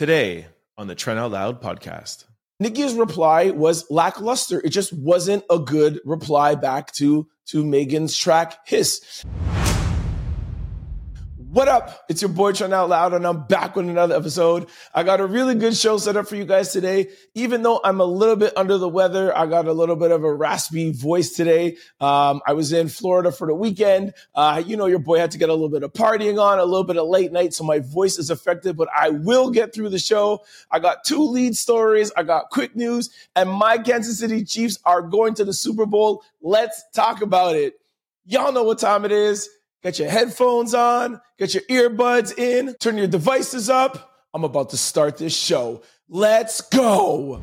Today on the Trent Out Loud podcast. Nicki's reply was lackluster. It just wasn't a good reply back to to Megan's track Hiss. What up? It's your boy Trent Out Loud, and I'm back with another episode. I got a really good show set up for you guys today. Even though I'm a little bit under the weather, I got a little bit of a raspy voice today. Um, I was in Florida for the weekend. Uh, you know, your boy had to get a little bit of partying on, a little bit of late night, so my voice is affected, but I will get through the show. I got two lead stories, I got quick news, and my Kansas City Chiefs are going to the Super Bowl. Let's talk about it. Y'all know what time it is. Get your headphones on, get your earbuds in, turn your devices up. I'm about to start this show. Let's go.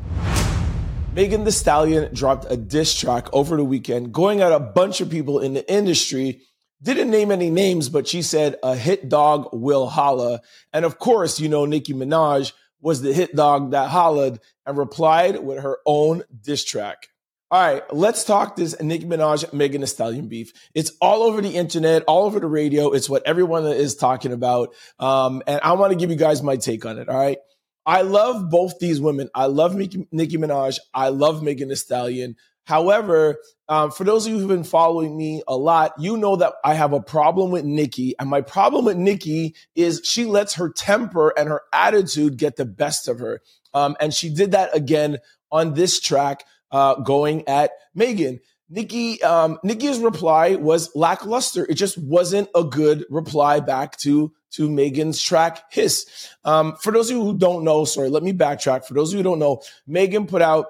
Megan Thee Stallion dropped a diss track over the weekend, going at a bunch of people in the industry. Didn't name any names, but she said a hit dog will holla. And of course, you know, Nicki Minaj was the hit dog that hollowed and replied with her own diss track. All right, let's talk this Nicki Minaj Megan Thee Stallion beef. It's all over the internet, all over the radio. It's what everyone is talking about, um, and I want to give you guys my take on it. All right, I love both these women. I love Nicki, Minaj. I love Megan Thee Stallion. However, um, for those of you who've been following me a lot, you know that I have a problem with Nicki. And my problem with Nicki is she lets her temper and her attitude get the best of her. Um, and she did that again on this track uh, going at Megan. Nicki, um, Nicki's reply was lackluster. It just wasn't a good reply back to to Megan's track Hiss. Um, for those of you who don't know, sorry, let me backtrack. For those of you who don't know, Megan put out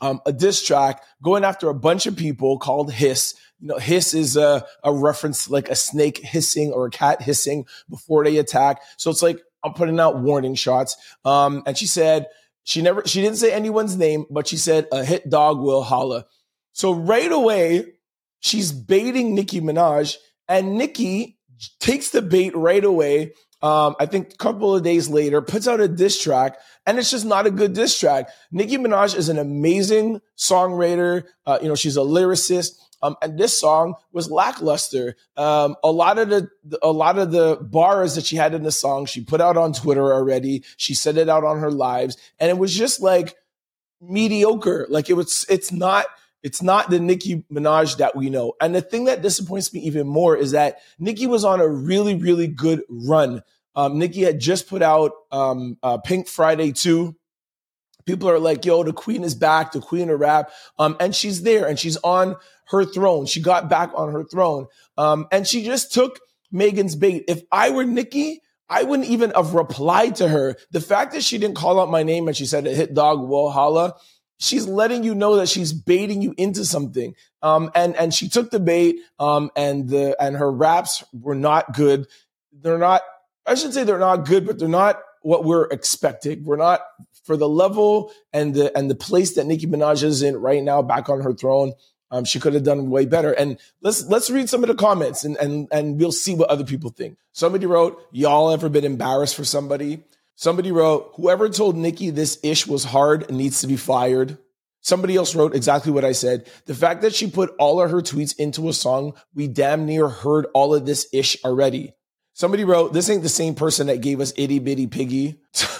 um, a diss track going after a bunch of people called Hiss. You know, hiss is a, a reference like a snake hissing or a cat hissing before they attack. So it's like I'm putting out warning shots. Um, and she said, she never, she didn't say anyone's name, but she said a hit dog will holla. So right away, she's baiting Nicki Minaj, and Nicki takes the bait right away. Um, I think a couple of days later, puts out a diss track, and it's just not a good diss track. Nicki Minaj is an amazing songwriter. Uh, you know, she's a lyricist. Um, and this song was lackluster. Um, a lot of the a lot of the bars that she had in the song, she put out on Twitter already. She said it out on her lives, and it was just like mediocre. Like it was. It's not. It's not the Nicki Minaj that we know. And the thing that disappoints me even more is that Nicki was on a really, really good run. Um, Nicki had just put out um, uh, Pink Friday 2, people are like, yo, the queen is back, the queen of rap. Um, and she's there and she's on her throne. She got back on her throne. Um, and she just took Megan's bait. If I were Nicki, I wouldn't even have replied to her. The fact that she didn't call out my name and she said hit dog will holla, she's letting you know that she's baiting you into something. Um, and, and she took the bait, um, and the, and her raps were not good. They're not, I should say they're not good, but they're not what we're expecting. We're not for the level and the and the place that Nicki Minaj is in right now, back on her throne. Um, she could have done way better. And let's let's read some of the comments and and and we'll see what other people think. Somebody wrote, "Y'all ever been embarrassed for somebody?" Somebody wrote, "Whoever told Nicki this ish was hard needs to be fired." Somebody else wrote exactly what I said. The fact that she put all of her tweets into a song, we damn near heard all of this ish already. Somebody wrote, This ain't the same person that gave us Itty Bitty Piggy.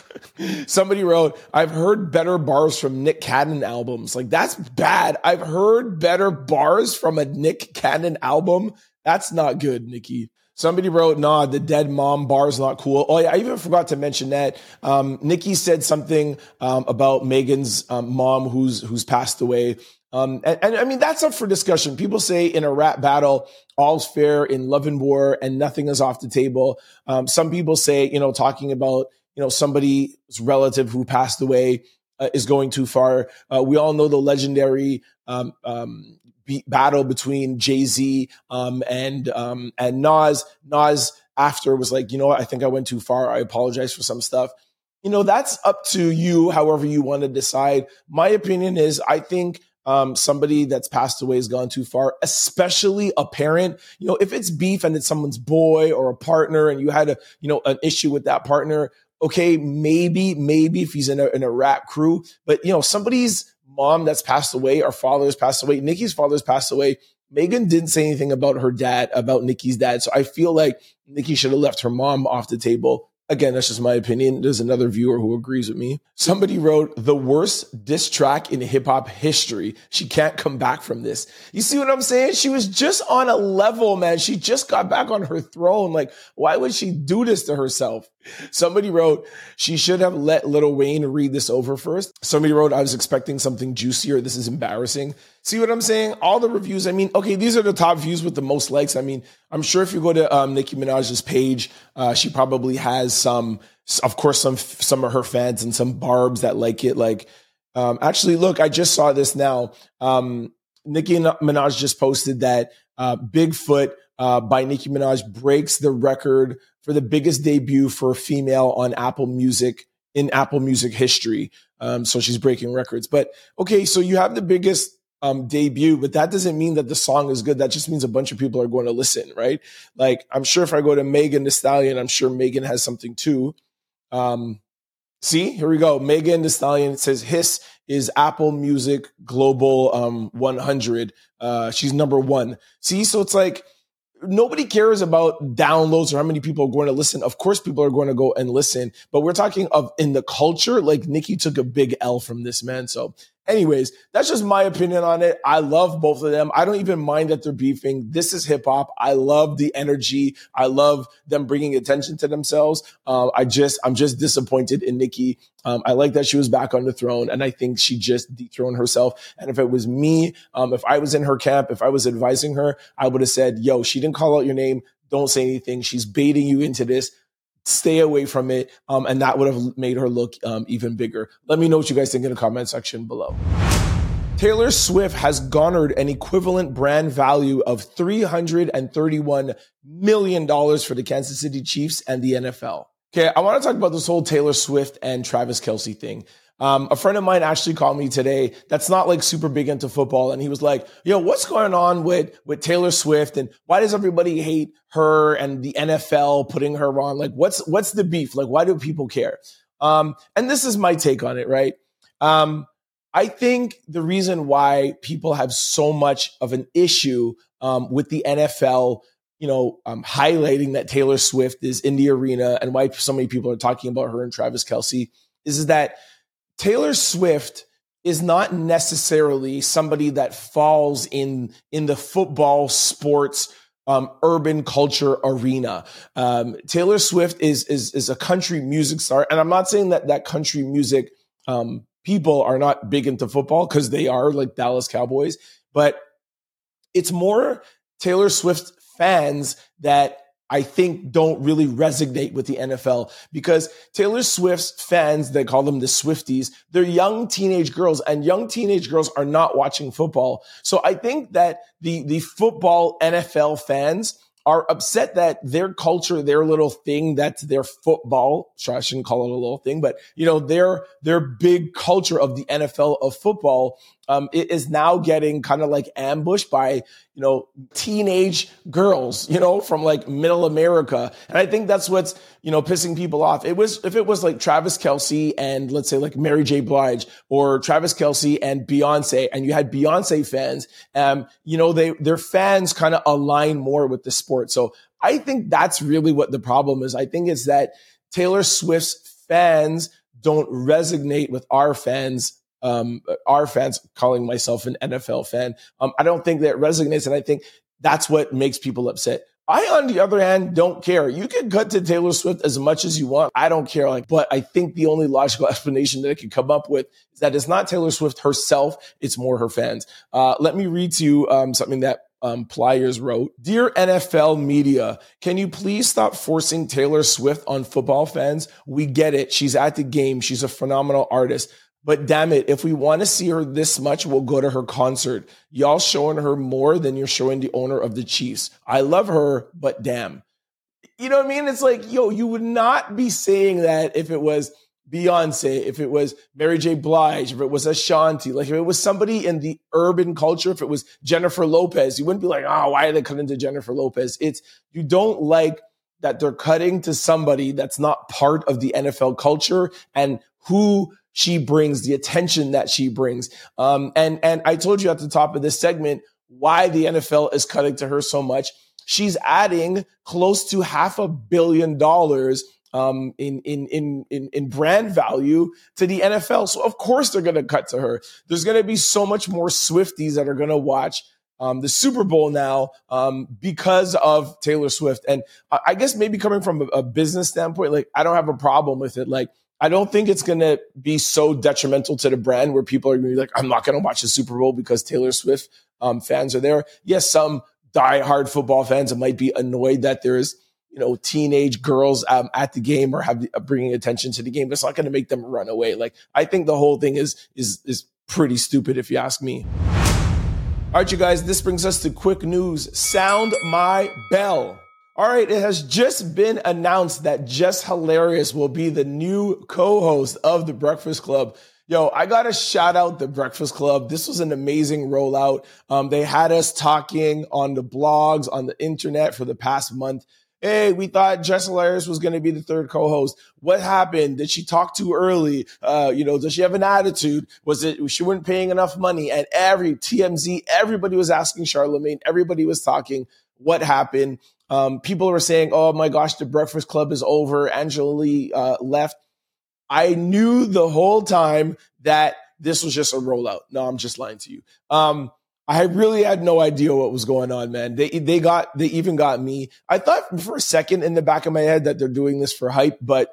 Somebody wrote, I've heard better bars from Nick Cannon albums. Like, that's bad. I've heard better bars from a Nick Cannon album. That's not good, Nicki. Somebody wrote, nah, the dead mom bar is not cool. Oh, yeah, I even forgot to mention that. Um, Nicki said something um, about Megan's um, mom who's who's passed away. Um, and, and, I mean, that's up for discussion. People say in a rap battle, all's fair in love and war and nothing is off the table. Um, some people say, you know, talking about, you know, somebody's relative who passed away uh, is going too far. Uh, we all know the legendary, um, um be- battle between Jay Z, um, and, um, and Nas. Nas after was like, you know what? I think I went too far. I apologize for some stuff. You know, that's up to you, however you want to decide. My opinion is I think um, somebody that's passed away has gone too far, especially a parent. You know, if it's beef and it's someone's boy or a partner and you had a, you know, an issue with that partner, okay, maybe, maybe if he's in a, in a rap crew, but you know, somebody's mom that's passed away, our father's passed away, Nicki's father's passed away. Megan didn't say anything about her dad, about Nicki's dad. So I feel like Nicki should have left her mom off the table. Again, that's just my opinion. There's another viewer who agrees with me. Somebody wrote the worst diss track in hip hop history. She can't come back from this. You see what I'm saying? She was just on a level, man. She just got back on her throne. Like, why would she do this to herself? Somebody wrote, she should have let Lil Wayne read this over first. Somebody wrote, I was expecting something juicier. This is embarrassing. See what I'm saying? All the reviews, I mean, okay, these are the top views with the most likes. I mean, I'm sure if you go to um, Nicki Minaj's page, uh, she probably has some, of course, some some of her fans and some barbs that like it. Like, um, actually, look, I just saw this now. Um, Nicki Minaj just posted that uh, Bigfoot uh, by Nicki Minaj breaks the record for the biggest debut for a female on Apple Music in Apple Music history. Um, so she's breaking records. But okay, so you have the biggest um, debut, but that doesn't mean that the song is good. That just means a bunch of people are going to listen, right? Like I'm sure if I go to Megan Thee Stallion, I'm sure Megan has something too. Um, see, here we go. Megan Thee Stallion says Hiss is Apple Music Global um, 100. Uh, she's number one. See, so it's like nobody cares about downloads or how many people are going to listen. Of course, people are going to go and listen, but we're talking of in the culture. Like Nicki took a big L from this man. So Anyways, that's just my opinion on it. I love both of them. I don't even mind that they're beefing. This is hip hop. I love the energy. I love them bringing attention to themselves. Um, I just, I'm just disappointed in Nicki. Um, I like that she was back on the throne, and I think she just dethroned herself. And if it was me, um, if I was in her camp, if I was advising her, I would have said, "Yo, she didn't call out your name. Don't say anything. She's baiting you into this." Stay away from it. Um, and that would have made her look um, even bigger. Let me know what you guys think in the comment section below. Taylor Swift has garnered an equivalent brand value of $331 million for the Kansas City Chiefs and the NFL. Okay, I want to talk about this whole Taylor Swift and Travis Kelce thing. Um, a friend of mine actually called me today that's not like super big into football. And he was like, yo, what's going on with, with Taylor Swift? And why does everybody hate her and the NFL putting her on? Like, what's, what's the beef? Like, why do people care? Um, and this is my take on it, right? Um, I think the reason why people have so much of an issue um, with the NFL, you know, um, highlighting that Taylor Swift is in the arena and why so many people are talking about her and Travis Kelce is that Taylor Swift is not necessarily somebody that falls in in the football sports um, urban culture arena. Um, Taylor Swift is is is a country music star, and I'm not saying that that country music um, people are not big into football because they are like Dallas Cowboys, but it's more Taylor Swift fans that I think don't really resonate with the NFL because Taylor Swift's fans, they call them the Swifties, they're young teenage girls and young teenage girls are not watching football. So I think that the, the football NFL fans are upset that their culture, their little thing, that's their football. I shouldn't call it a little thing, but you know, their, their big culture of the NFL of football, um, is now getting kind of like ambushed by you know, teenage girls, you know, from like middle America. And I think that's what's, you know, pissing people off. It was, if it was like Travis Kelce and let's say like Mary J. Blige or Travis Kelce and Beyonce, and you had Beyonce fans, um, you know, they, their fans kind of align more with the sport. So I think that's really what the problem is. I think it's that Taylor Swift's fans don't resonate with our fans um, our fans calling myself an NFL fan. Um, I don't think that resonates. And I think that's what makes people upset. I, on the other hand, don't care. You can cut to Taylor Swift as much as you want. I don't care. Like, but I think the only logical explanation that I could come up with is that it's not Taylor Swift herself. It's more her fans. Uh, let me read to you, um, something that um, Plies wrote, Dear NFL media, can you please stop forcing Taylor Swift on football fans? We get it. She's at the game. She's a phenomenal artist. But damn it, if we want to see her this much, we'll go to her concert. Y'all showing her more than you're showing the owner of the Chiefs. I love her, but damn. You know what I mean? It's like, yo, you would not be saying that if it was Beyonce, if it was Mary J. Blige, if it was Ashanti, like if it was somebody in the urban culture, if it was Jennifer Lopez, you wouldn't be like, oh, why are they cutting to Jennifer Lopez? It's you don't like that they're cutting to somebody that's not part of the NFL culture and who she brings, the attention that she brings. Um, and, and I told you at the top of this segment why the NFL is cutting to her so much. She's adding close to half a billion dollars um, in, in, in, in, in brand value to the NFL. So of course they're going to cut to her. There's going to be so much more Swifties that are going to watch um, the Super Bowl now um, because of Taylor Swift. And I guess maybe coming from a, a business standpoint, like I don't have a problem with it. Like I don't think it's going to be so detrimental to the brand where people are going to be like, I'm not going to watch the Super Bowl because Taylor Swift um, fans are there. Yes, some die-hard football fans might be annoyed that there's you know teenage girls um, at the game or have uh, bringing attention to the game. But it's not going to make them run away. Like I think the whole thing is is is pretty stupid if you ask me. All right, you guys, this brings us to quick news. Sound my bell. All right, it has just been announced that Jess Hilarious will be the new co-host of the Breakfast Club. Yo, I got to shout out the Breakfast Club. This was an amazing rollout. Um, they had us talking on the blogs, on the internet for the past month. Hey, we thought Jess Hilarious was going to be the third co-host. What happened? Did she talk too early? Uh, you know, does she have an attitude? Was it she wasn't paying enough money? And every TMZ, everybody was asking Charlemagne. Everybody was talking. What happened? Um, people were saying, "Oh my gosh, the Breakfast Club is over." Angela Yee uh, left. I knew the whole time that this was just a rollout. No, I'm just lying to you. Um, I really had no idea what was going on, man. They they got they even got me. I thought for a second in the back of my head that they're doing this for hype, but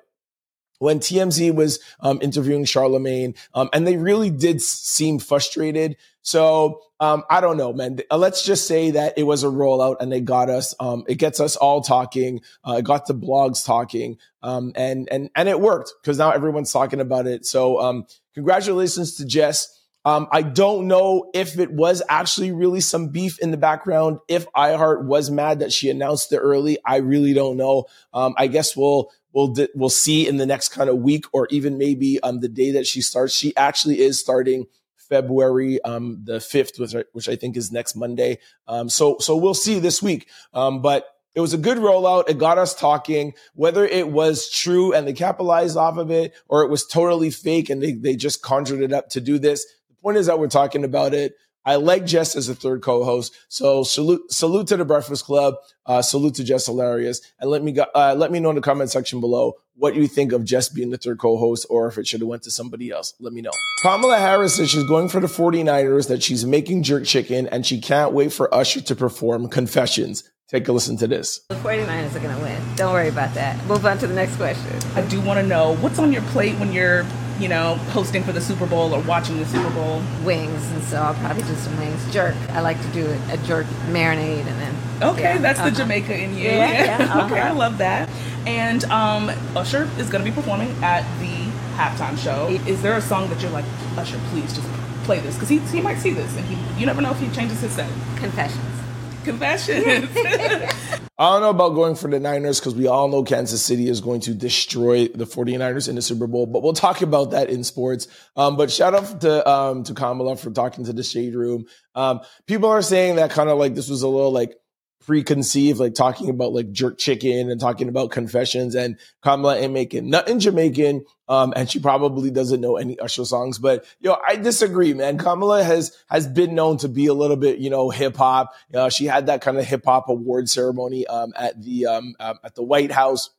when TMZ was um, interviewing Charlemagne, um, and they really did seem frustrated. So um, I don't know, man. Uh, let's just say that it was a rollout, and they got us. Um, it gets us all talking. Uh, it got the blogs talking, um, and and and it worked because now everyone's talking about it. So um, congratulations to Jess. Um, I don't know if it was actually really some beef in the background. If iHeart was mad that she announced it early, I really don't know. Um, I guess we'll we'll we'll see in the next kind of week or even maybe um, the day that she starts. She actually is starting February um, the fifth, which I, which I think is next Monday. Um, so so we'll see this week. Um, but it was a good rollout. It got us talking. Whether it was true and they capitalized off of it, or it was totally fake and they they just conjured it up to do this The Point is that we're talking about it. I like Jess as a third co-host. So salute, salute to the Breakfast Club. Uh, salute to Jess Hilarious. And let me go, uh, let me know in the comment section below what you think of Jess being the third co-host or if it should have went to somebody else. Let me know. Kamala Harris says she's going for the 49ers, that she's making jerk chicken and she can't wait for Usher to perform Confessions. Take a listen to this. The 49ers are going to win. Don't worry about that. Move on to the next question. I do want to know what's on your plate when you're you know, hosting for the Super Bowl or watching the Super Bowl? Wings, and so I'll probably do some wings. Jerk. I like to do a jerk marinade and then. Okay, yeah, that's uh-huh. the Jamaica in you. Yeah, yeah. Uh-huh. okay, I love that. And um, Usher is going to be performing at the halftime show. Is there a song that you're like, Usher, please just play this? Because he, he might see this and he, you never know if he changes his set. Confessions. Confessions. I don't know about going for the Niners because we all know Kansas City is going to destroy the 49ers in the Super Bowl, but we'll talk about that in sports. Um, but shout out to, um, to Kamala for talking to the shade room. Um, people are saying that kind of like this was a little like preconceived, like talking about like jerk chicken and talking about confessions. And Kamala ain't making nothing Jamaican. Um, and she probably doesn't know any Usher songs, but yo, I disagree, man. Kamala has has been known to be a little bit, you know, hip hop. Uh, she had that kind of hip hop award ceremony um, at the um, um, at the White House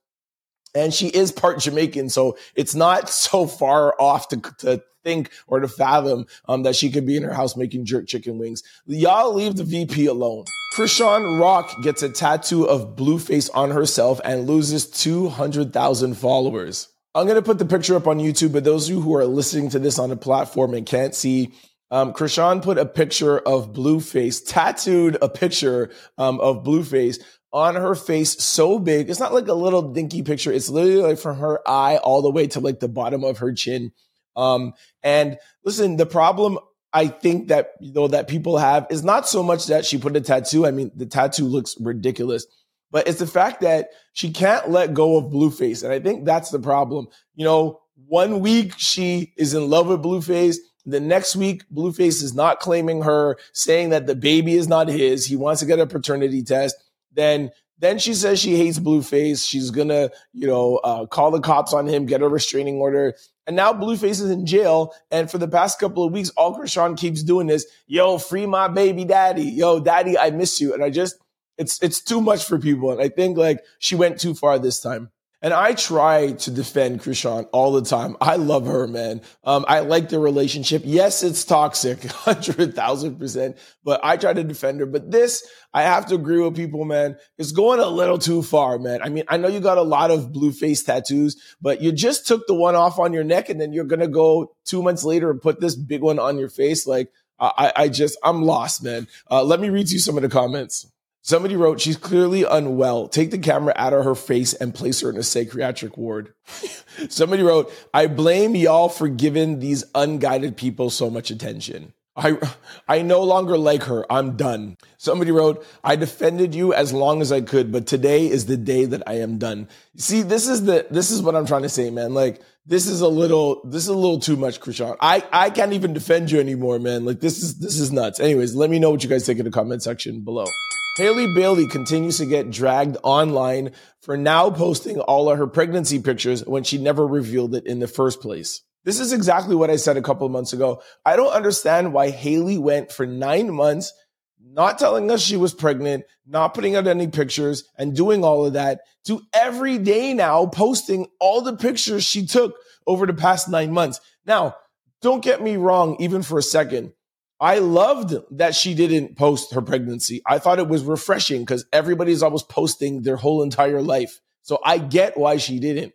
and she is part Jamaican, so it's not so far off to, to think or to fathom um, that she could be in her house making jerk chicken wings. Y'all leave the VP alone. Chrisean Rock gets a tattoo of Blueface on herself and loses 200,000 followers. I'm going to put the picture up on YouTube, but those of you who are listening to this on a platform and can't see, um, Chrisean put a picture of Blueface, tattooed a picture um, of Blueface on her face so big. It's not like a little dinky picture. It's literally like from her eye all the way to like the bottom of her chin. Um, and listen, the problem I think that know that people have is not so much that she put a tattoo. I mean, the tattoo looks ridiculous, but it's the fact that she can't let go of Blueface, and I think that's the problem. You know, one week she is in love with Blueface. The next week, Blueface is not claiming her, saying that the baby is not his. He wants to get a paternity test. Then then she says she hates Blueface. She's gonna, you know, uh, call the cops on him, get a restraining order. And now Blueface is in jail. And for the past couple of weeks, all Chrisean keeps doing this: yo, free my baby daddy. Yo, daddy, I miss you. And I just, it's, it's too much for people. And I think like she went too far this time. And I try to defend Chrisean all the time. I love her, man. Um, I like the relationship. Yes, it's toxic, 100,000%, but I try to defend her. But this, I have to agree with people, man. It's going a little too far, man. I mean, I know you got a lot of Blueface tattoos, but you just took the one off on your neck and then you're going to go two months later and put this big one on your face. Like, I, I just, I'm lost, man. Uh, let me read you some of the comments. Somebody wrote, she's clearly unwell. Take the camera out of her face and place her in a psychiatric ward. Somebody wrote, I blame y'all for giving these unguided people so much attention. I, I no longer like her. I'm done. Somebody wrote, I defended you as long as I could, but today is the day that I am done. See, this is the, this is what I'm trying to say, man. Like, this is a little, this is a little too much, Chrisean. I, I can't even defend you anymore, man. Like, this is, this is nuts. Anyways, let me know what you guys think in the comment section below. Halle Bailey continues to get dragged online for now posting all of her pregnancy pictures when she never revealed it in the first place. This is exactly what I said a couple of months ago. I don't understand why Halle went for nine months not telling us she was pregnant, not putting out any pictures, and doing all of that to every day now posting all the pictures she took over the past nine months. Now, don't get me wrong, even for a second. I loved that she didn't post her pregnancy. I thought it was refreshing because everybody's always posting their whole entire life. So I get why she didn't.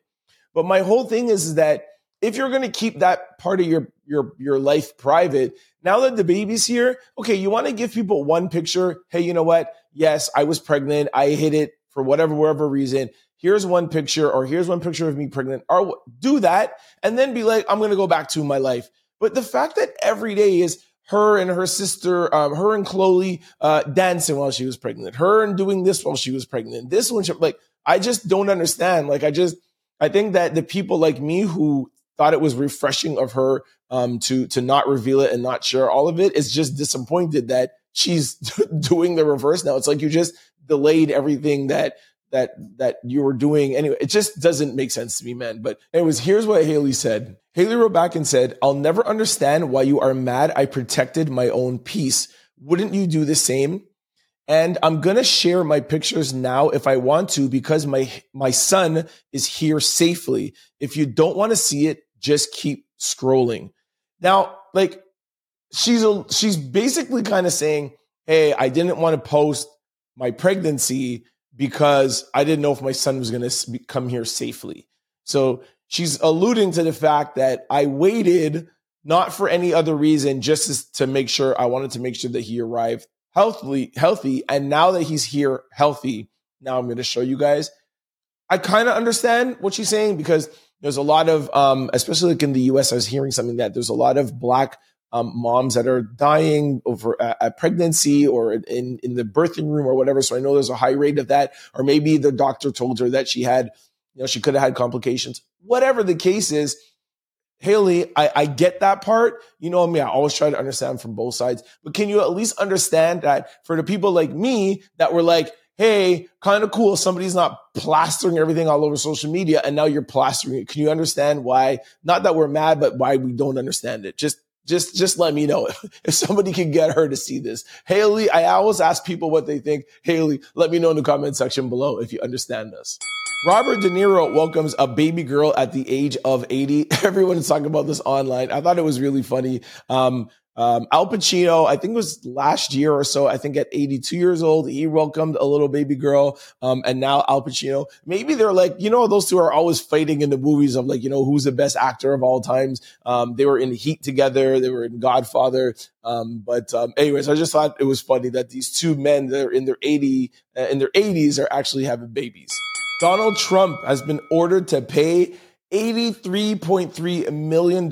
But my whole thing is, is that if you're going to keep that part of your your your life private, now that the baby's here, okay, you want to give people one picture. Hey, you know what? Yes, I was pregnant. I hid it for whatever whatever reason. Here's one picture, or here's one picture of me pregnant. Or do that, and then be like, I'm going to go back to my life. But the fact that every day is her and her sister, um, her and Chloe uh, dancing while she was pregnant, her and doing this while she was pregnant, this one, she, like, I just don't understand. Like, I just, I think that the people like me who thought it was refreshing of her um, to to not reveal it and not share all of it is just disappointed that she's doing the reverse now. It's like you just delayed everything that that that you were doing anyway. It just doesn't make sense to me, man. But anyways, here's what Halle said. Halle wrote back and said, I'll never understand why you are mad I protected my own peace. Wouldn't you do the same? And I'm to share my pictures now if I want to because my my son is here safely. If you don't want to see it, just keep scrolling. Now, like she's a, she's basically kind of saying, "Hey, I didn't want to post my pregnancy because I didn't know if my son was going to come here safely." So she's alluding to the fact that I waited not for any other reason, just to make sure I wanted to make sure that he arrived healthily, healthy. And now that he's here healthy, now I'm going to show you guys. I kind of understand what she's saying because there's a lot of, um, especially like in the US, I was hearing something that there's a lot of black um, moms that are dying over a, a, pregnancy or in, in the birthing room or whatever. So I know there's a high rate of that. Or maybe the doctor told her that she had, you know, she could have had complications. Whatever the case is, Halle, I, I get that part. You know I me, I always try to understand from both sides. But can you at least understand that for the people like me that were like, hey, kind of cool, somebody's not plastering everything all over social media and now you're plastering it. Can you understand why? Not that we're mad, but why we don't understand it. Just just just let me know if somebody can get her to see this. Halle, I always ask people what they think. Halle, let me know in the comment section below if you understand this. Robert De Niro welcomes a baby girl at the age of 80. Everyone is talking about this online. I thought it was really funny. Um, um, Al Pacino, I think it was last year or so, I think at 82 years old, he welcomed a little baby girl. Um, and now Al Pacino, maybe they're like, you know, those two are always fighting in the movies of like, you know, who's the best actor of all times. Um, they were in Heat together. They were in Godfather. Um, but, um, anyways, I just thought it was funny that these two men that are in their 80, uh, in their 80s are actually having babies. Donald Trump has been ordered to pay $83.3 million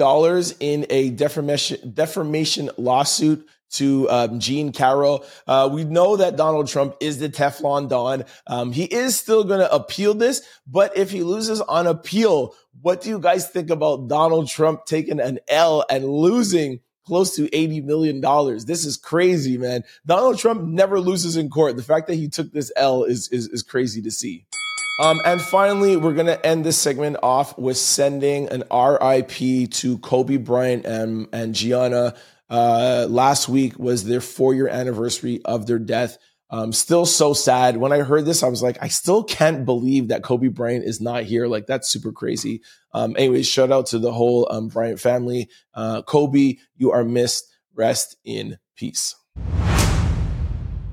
in a defamation, defamation lawsuit to um, Jean Carroll. Uh, we know that Donald Trump is the Teflon Don. Um, he is still going to appeal this, but if he loses on appeal, what do you guys think about Donald Trump taking an L and losing close to $80 million? This is crazy, man. Donald Trump never loses in court. The fact that he took this L is, is, is crazy to see. Um, and finally, we're going to end this segment off with sending an RIP to Kobe Bryant and, and Gianna. Uh, last week was their four year anniversary of their death. Um, still so sad. When I heard this, I was like, I still can't believe that Kobe Bryant is not here. Like that's super crazy. Um, anyways, shout out to the whole um, Bryant family. Uh, Kobe, you are missed. Rest in peace.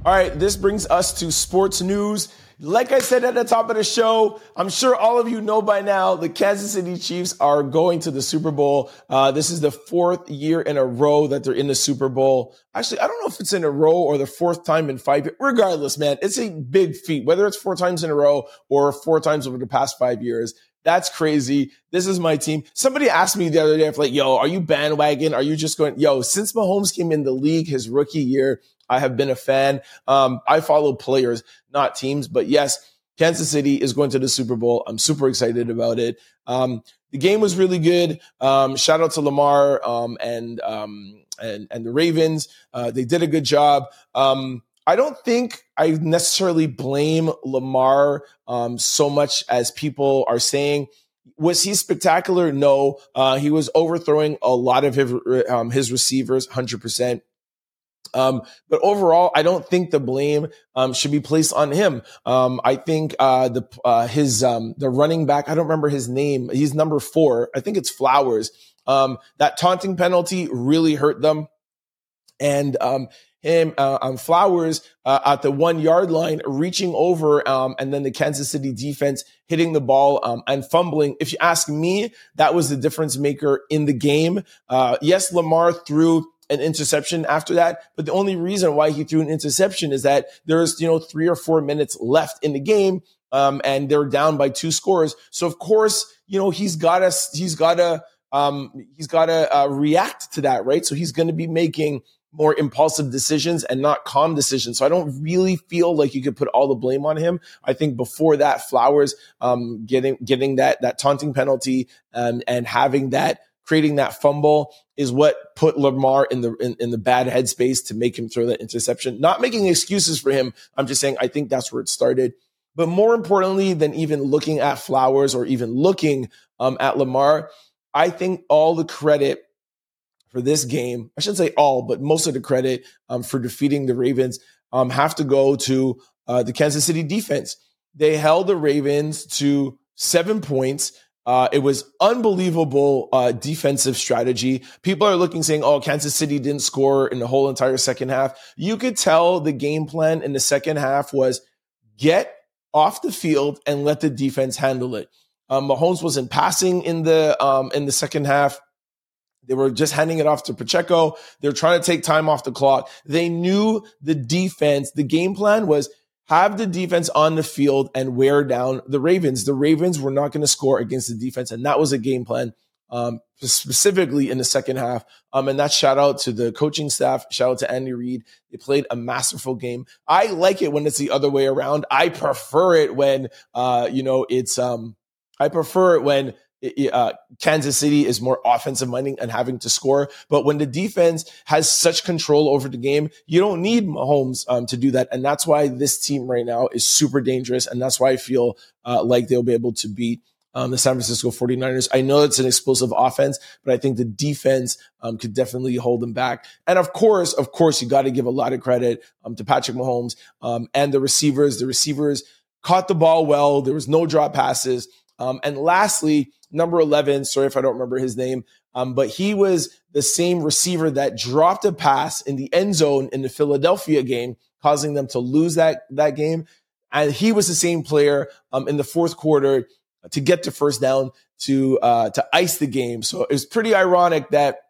All right, this brings us to sports news. Like I said at the top of the show, I'm sure all of you know by now the Kansas City Chiefs are going to the Super Bowl. Uh, this is the fourth year in a row that they're in the Super Bowl. Actually, I don't know if it's in a row or the fourth time in five years. Regardless, man, it's a big feat, whether it's four times in a row or four times over the past five years. That's crazy. This is my team. Somebody asked me the other day, if like, yo, are you bandwagon? Are you just going, yo, since Mahomes came in the league his rookie year, I have been a fan. Um, I follow players, not teams, but yes, Kansas City is going to the Super Bowl. I'm super excited about it. Um, the game was really good. Um, shout out to Lamar um, and um, and and the Ravens. Uh, they did a good job. Um, I don't think I necessarily blame Lamar um, so much as people are saying. Was he spectacular? No. Uh, he was overthrowing a lot of his, um, his receivers, hundred percent. Um, but overall, I don't think the blame um, should be placed on him. Um, I think uh, the uh, his um, the running back. I don't remember his name. He's number four. I think it's Flowers. Um, that taunting penalty really hurt them, and um, him uh, on Flowers uh, at the one yard line, reaching over, um, and then the Kansas City defense hitting the ball um, and fumbling. If you ask me, that was the difference maker in the game. Uh, yes, Lamar threw an interception after that. But the only reason why he threw an interception is that there's, you know, three or four minutes left in the game. Um, and they're down by two scores. So of course, you know, he's gotta, he's gotta, um, he's gotta, uh, react to that, right? So he's going to be making more impulsive decisions and not calm decisions. So I don't really feel like you could put all the blame on him. I think before that, Flowers, um, getting, getting that, that taunting penalty, um, and having that, creating that fumble is what put Lamar in the in, in, the bad headspace to make him throw that interception. Not making excuses for him. I'm just saying I think that's where it started. But more importantly than even looking at Flowers or even looking um, at Lamar, I think all the credit for this game, I shouldn't say all, but most of the credit um, for defeating the Ravens um, have to go to uh, the Kansas City defense. They held the Ravens to seven points. Uh, it was unbelievable uh, defensive strategy. People are looking saying, "Oh, Kansas City didn't score in the whole entire second half." You could tell the game plan in the second half was get off the field and let the defense handle it. Um, Mahomes wasn't passing in the um, in the second half. They were just handing it off to Pacheco. They're trying to take time off the clock. They knew the defense. The game plan was have the defense on the field and wear down the Ravens. The Ravens were not going to score against the defense, and that was a game plan. Um, specifically in the second half. Um, and that shout out to the coaching staff. Shout out to Andy Reid. They played a masterful game. I like it when it's the other way around. I prefer it when, uh, you know, it's, um, I prefer it when uh, Kansas City is more offensive minded and having to score. But when the defense has such control over the game, you don't need Mahomes um, to do that. And that's why this team right now is super dangerous. And that's why I feel uh, like they'll be able to beat um, the San Francisco 49ers. I know it's an explosive offense, but I think the defense um, could definitely hold them back. And of course, of course, you got to give a lot of credit um, to Patrick Mahomes um, and the receivers. The receivers caught the ball well. There was no drop passes. Um, and lastly, number 11, sorry if I don't remember his name, um, but he was the same receiver that dropped a pass in the end zone in the Philadelphia game, causing them to lose that, that game. And he was the same player um, in the fourth quarter to get to first down to uh, to ice the game. So it was pretty ironic that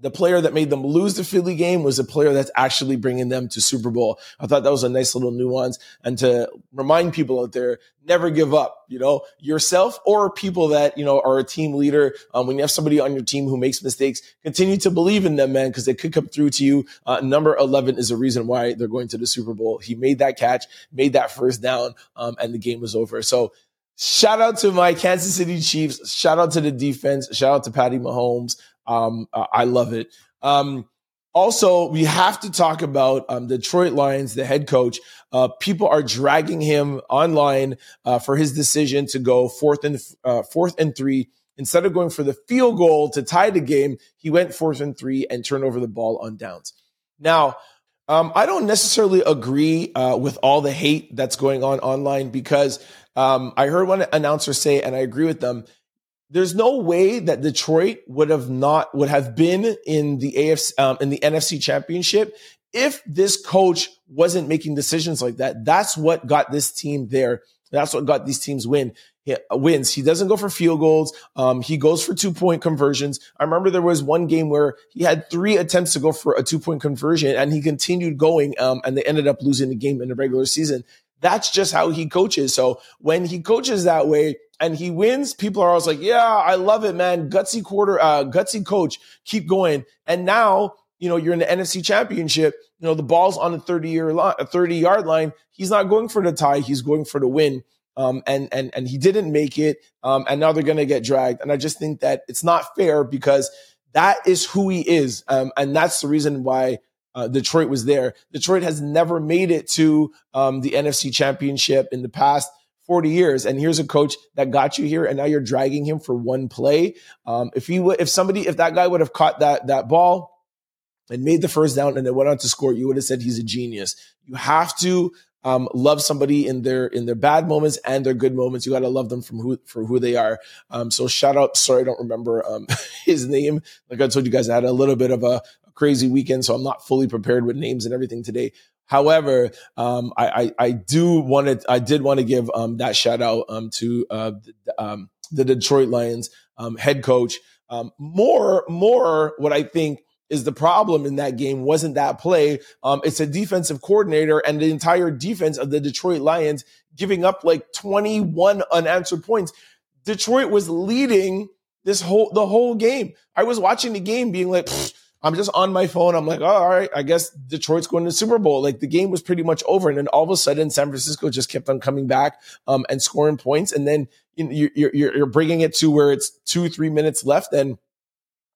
the player that made them lose the Philly game was a player that's actually bringing them to Super Bowl. I thought that was a nice little nuance and to remind people out there, never give up, you know, yourself or people that, you know, are a team leader. Um, when you have somebody on your team who makes mistakes, continue to believe in them, man, because they could come through to you. Uh, number 11 is a reason why they're going to the Super Bowl. He made that catch, made that first down, um, and the game was over. So shout out to my Kansas City Chiefs. Shout out to the defense. Shout out to Patty Mahomes. Um, I love it. Um, also, we have to talk about um, Detroit Lions, the head coach. Uh, people are dragging him online uh, for his decision to go fourth and uh, fourth and three instead of going for the field goal to tie the game. He went fourth and three and turned over the ball on downs. Now, Um, I don't necessarily agree uh, with all the hate that's going on online because um, I heard one announcer say, and I agree with them. There's no way that Detroit would have not would have been in the AFC um, in the NFC Championship if this coach wasn't making decisions like that. That's what got this team there. That's what got these teams win wins. He doesn't go for field goals. Um, he goes for two point conversions. I remember there was one game where he had three attempts to go for a two point conversion and he continued going. Um, and they ended up losing the game in the regular season. That's just how he coaches. So when he coaches that way and he wins, people are always like, yeah, I love it, man. Gutsy quarter, uh, gutsy coach, keep going. And now, you know, you're in the NFC championship, you know, the ball's on the 30 year line, 30 yard line. He's not going for the tie. He's going for the win. Um, and and and he didn't make it, um, and now they're going to get dragged. And I just think that it's not fair because that is who he is, um, and that's the reason why uh, Detroit was there. Detroit has never made it to um, the NFC Championship in the past 40 years, and here's a coach that got you here, and now you're dragging him for one play. Um, if he would, if somebody, if that guy would have caught that that ball and made the first down and then went on to score, you would have said he's a genius. You have to um, love somebody in their in their bad moments and their good moments. You got to love them from who for who they are. Um, so shout out. Sorry, I don't remember um, his name. Like I told you guys, I had a little bit of a crazy weekend, so I'm not fully prepared with names and everything today. However, um, I, I, I do want to I did want to give um, that shout out um, to uh, the, um, the Detroit Lions um, head coach. Um, more more what I think is the problem in that game wasn't that play. It's a defensive coordinator and the entire defense of the Detroit Lions giving up like 21 unanswered points. Detroit was leading this whole the whole game. I was watching the game being like, I'm just on my phone. I'm like, oh, all right, I guess Detroit's going to the Super Bowl. Like the game was pretty much over, and then all of a sudden, San Francisco just kept on coming back um, and scoring points, and then you, are you're, you're bringing it to where it's two, three minutes left, and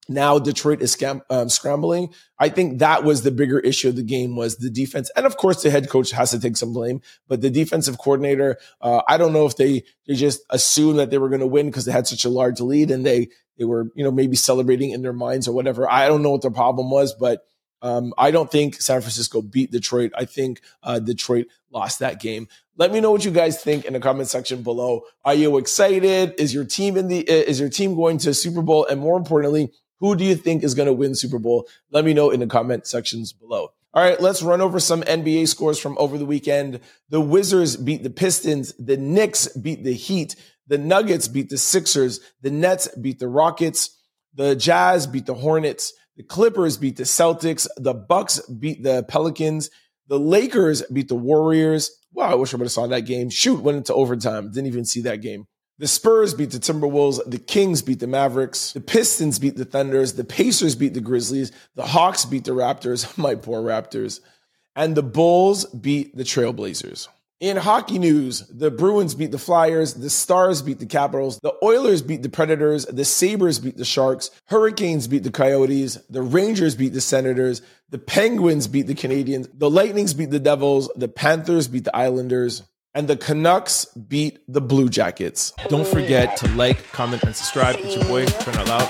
now Detroit is scam, um, scrambling. I think that was the bigger issue of the game was the defense. And of course, the head coach has to take some blame, but the defensive coordinator, uh, I don't know if they, they just assumed that they were going to win because they had such a large lead and they, they were, you know, maybe celebrating in their minds or whatever. I don't know what their problem was, but um, I don't think San Francisco beat Detroit. I think uh, Detroit lost that game. Let me know what you guys think in the comment section below. Are you excited? Is your team in the is your team going to Super Bowl? And more importantly, who do you think is going to win Super Bowl? Let me know in the comment sections below. All right, let's run over some NBA scores from over the weekend. The Wizards beat the Pistons. The Knicks beat the Heat. The Nuggets beat the Sixers. The Nets beat the Rockets. The Jazz beat the Hornets. The Clippers beat the Celtics. The Bucks beat the Pelicans. The Lakers beat the Warriors. Wow, I wish I would have saw that game. Shoot, went into overtime. Didn't even see that game. The Spurs beat the Timberwolves. The Kings beat the Mavericks. The Pistons beat the Thunders. The Pacers beat the Grizzlies. The Hawks beat the Raptors. My poor Raptors. And the Bulls beat the Trailblazers. In hockey news, the Bruins beat the Flyers, the Stars beat the Capitals, the Oilers beat the Predators, the Sabres beat the Sharks, Hurricanes beat the Coyotes, the Rangers beat the Senators, the Penguins beat the Canadiens, the Lightnings beat the Devils, the Panthers beat the Islanders, and the Canucks beat the Blue Jackets. Don't forget to like, comment, and subscribe. It's your boy, Trent Out Loud.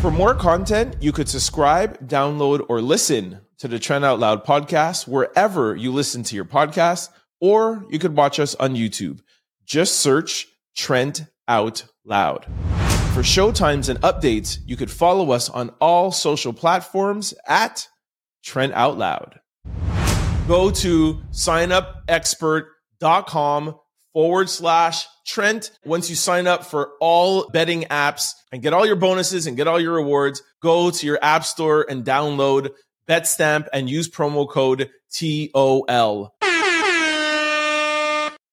For more content, you could subscribe, download, or listen to the Trent Out Loud podcast wherever you listen to your podcast, or you could watch us on YouTube. Just search Trent Out Loud. For showtimes and updates, you could follow us on all social platforms at Trent Out Loud go to signupexpert.com forward slash Trent. Once you sign up for all betting apps and get all your bonuses and get all your rewards, go to your app store and download BetStamp and use promo code TOL.